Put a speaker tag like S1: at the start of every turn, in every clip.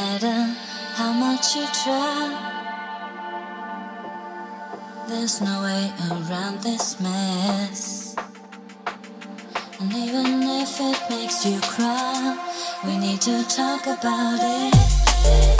S1: matter how much you try. There's no
S2: way around this mess. And even if it makes you cry, we need to talk about it.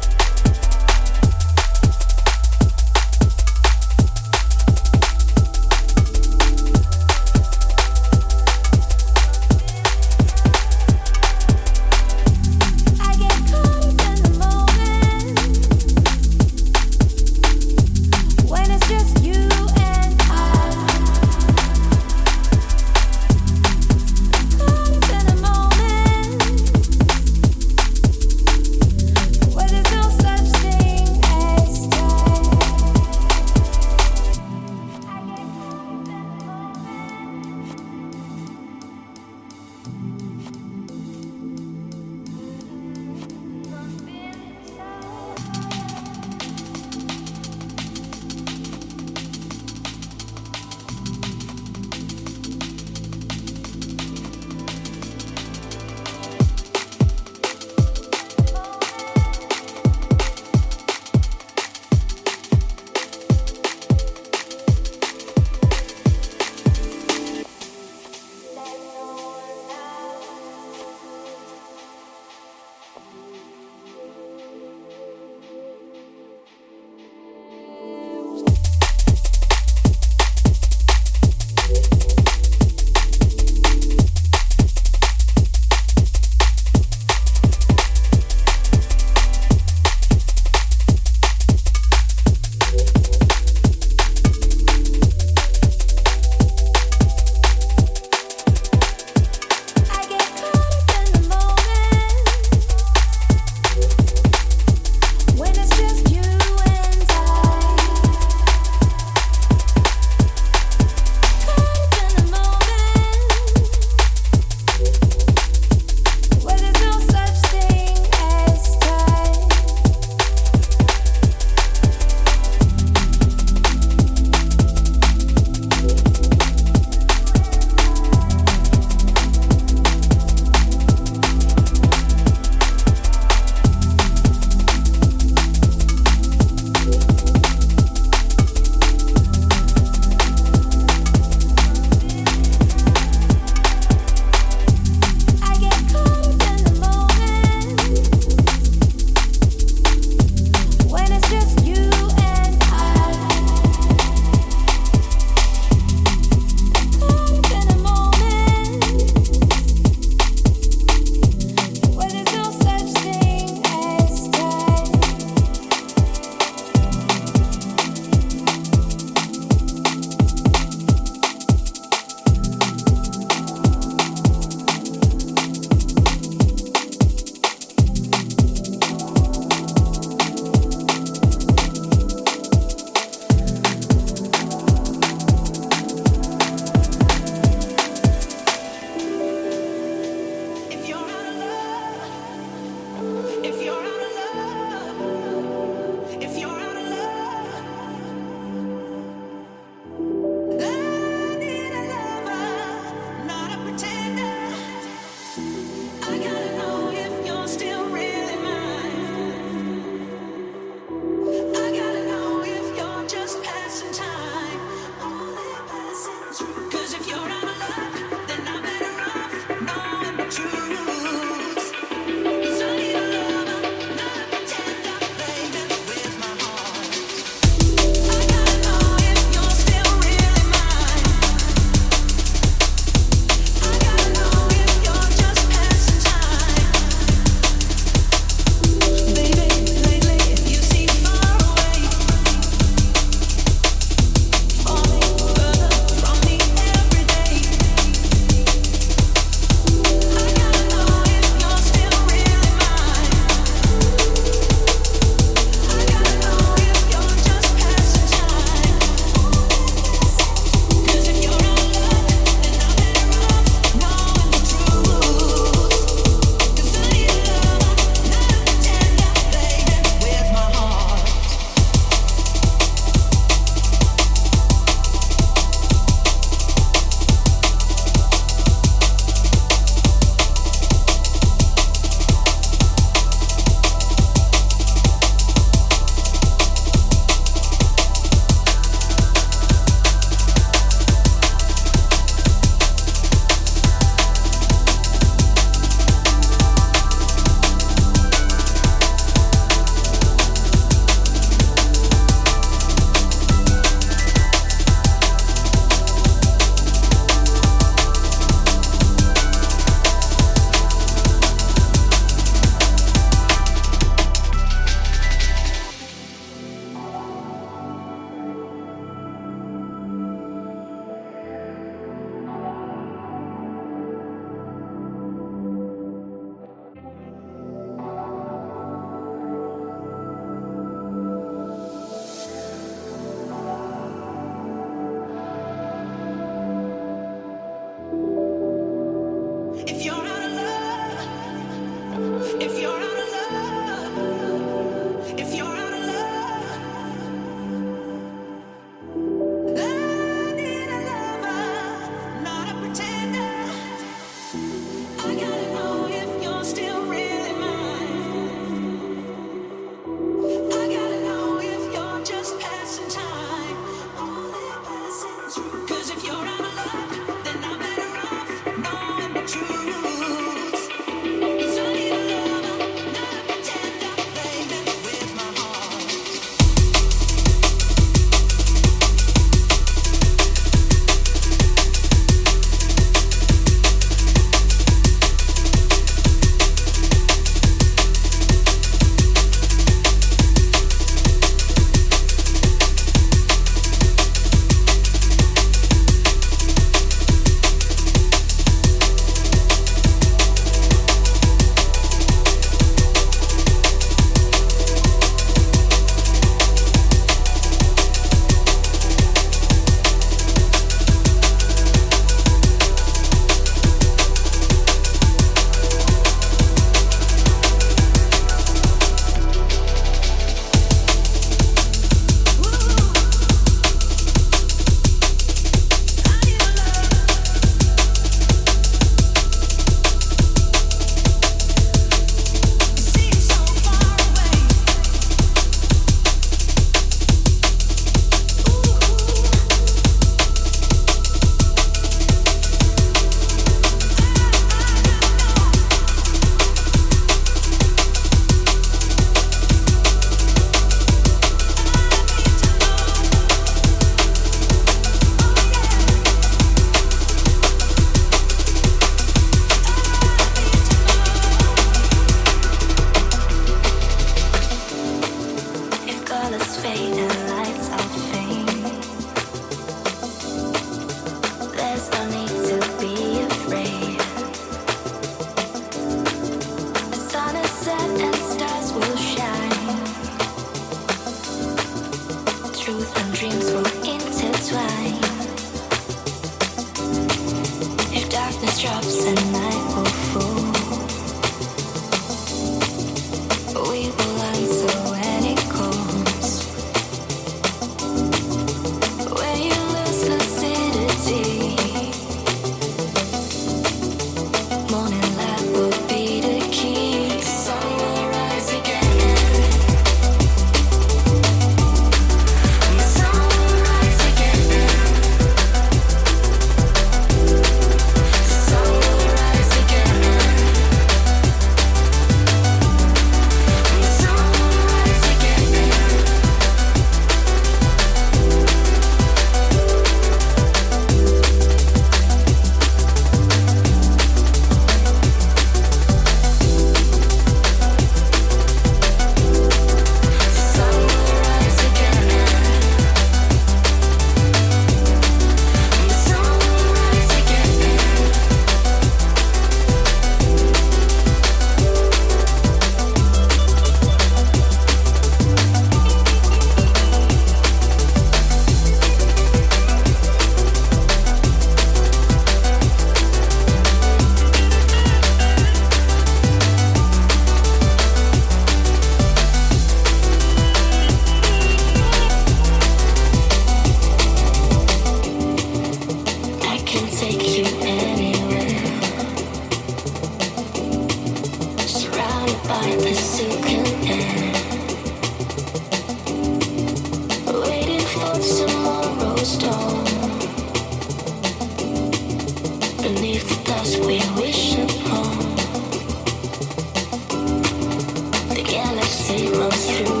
S2: Galaxy runs through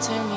S2: counting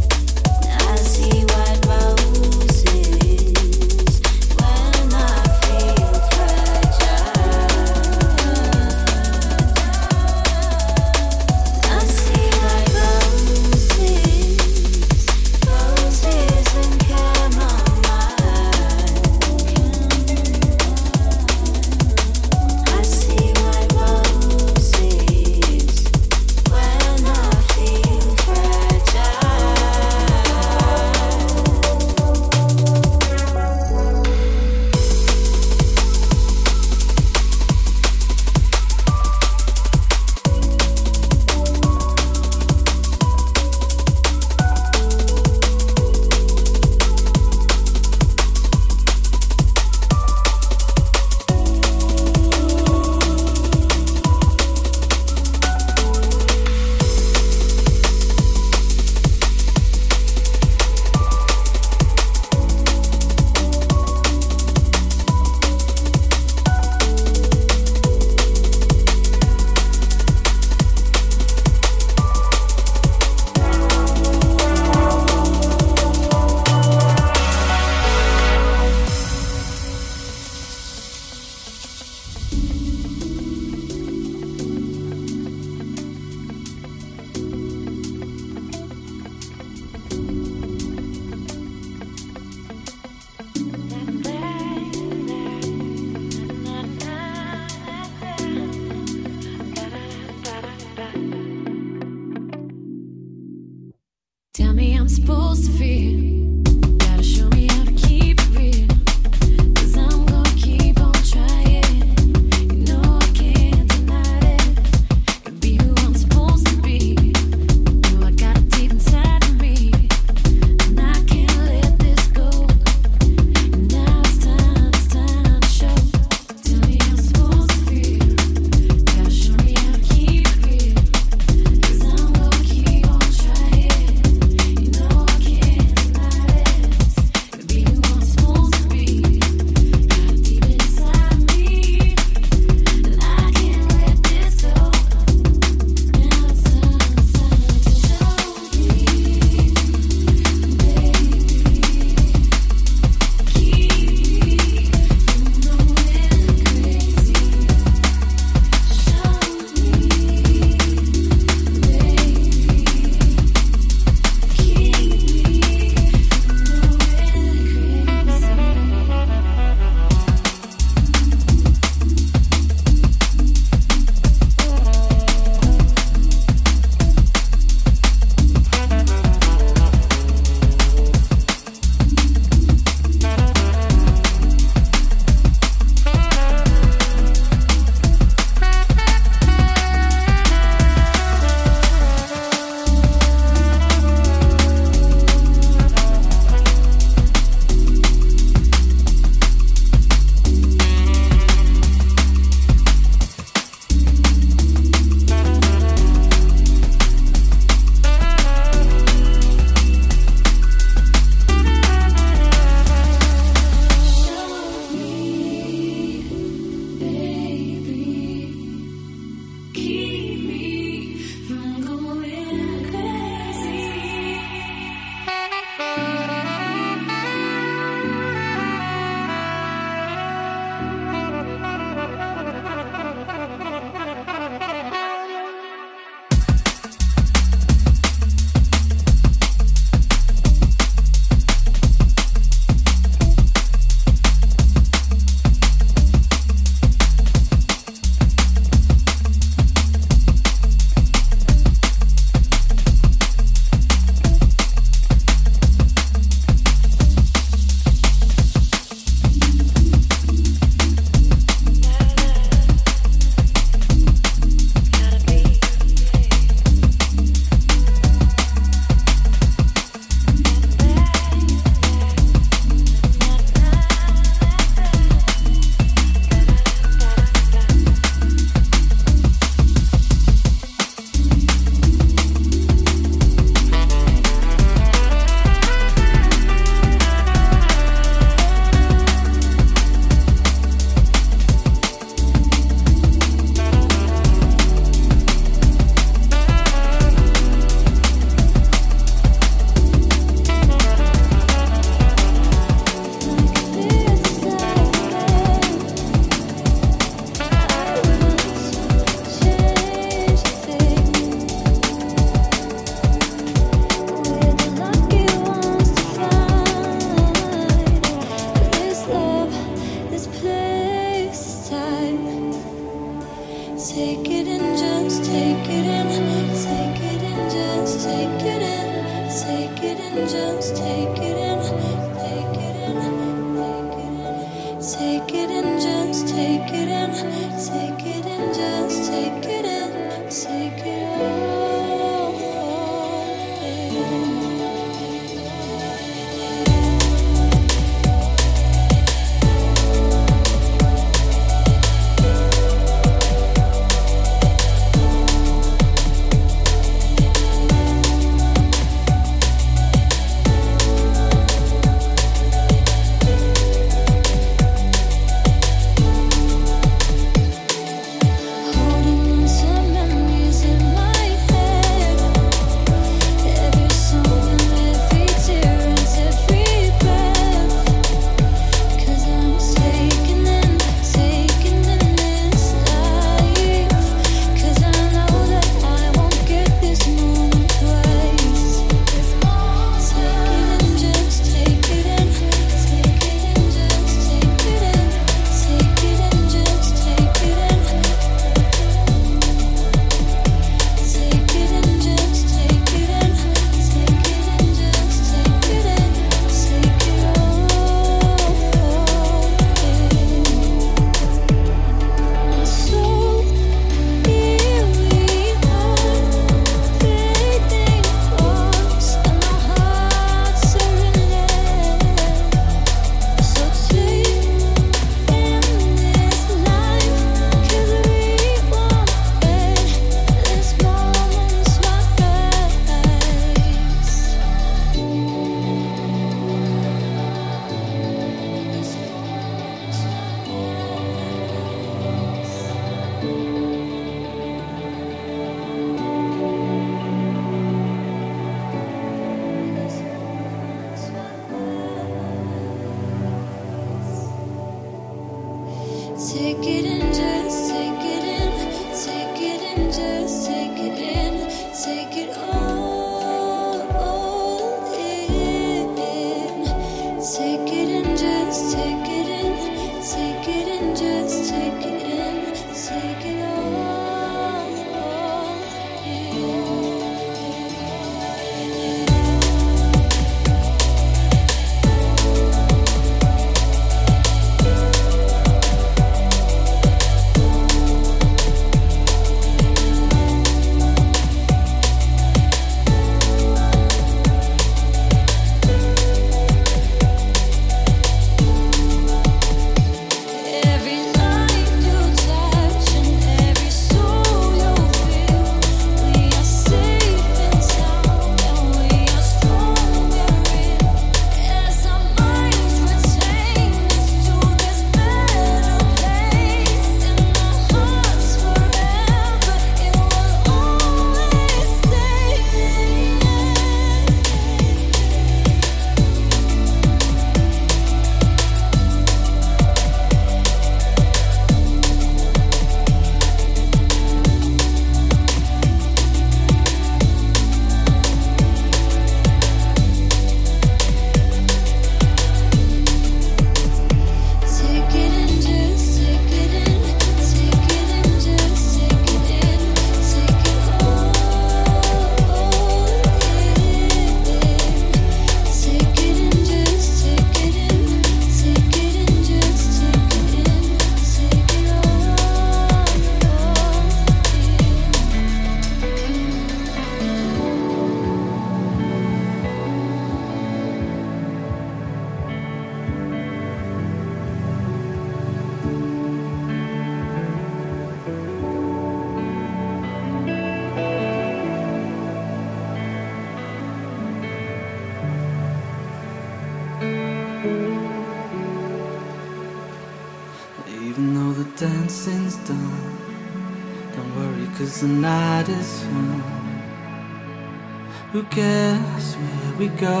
S3: Who cares where we go?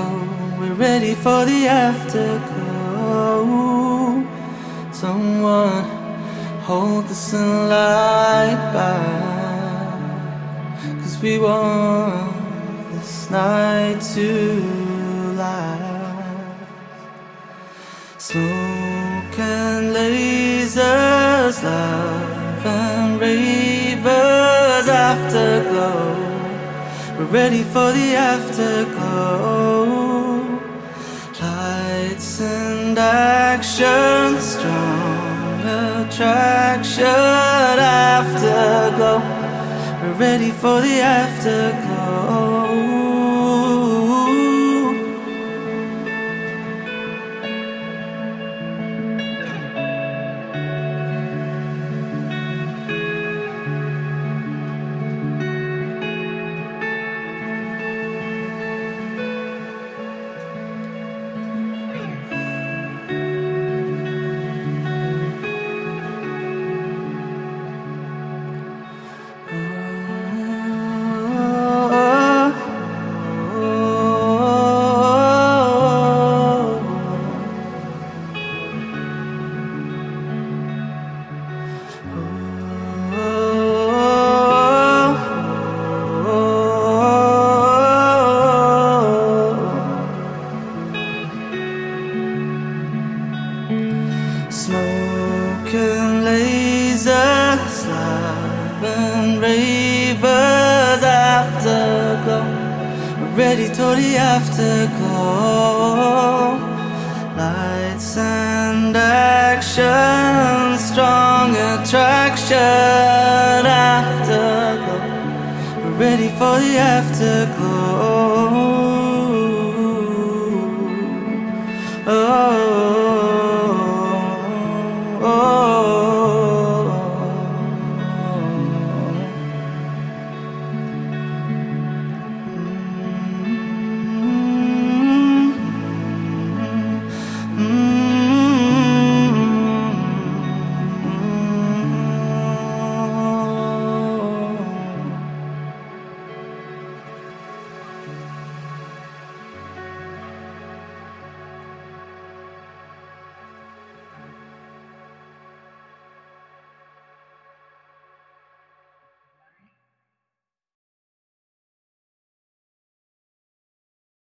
S3: We're ready for the afterglow. Someone hold the sunlight back. Cause we want this night to last. Smoke and love and ravers afterglow. We're ready for the afterglow. Lights and action, strong attraction, afterglow. We're ready for the afterglow.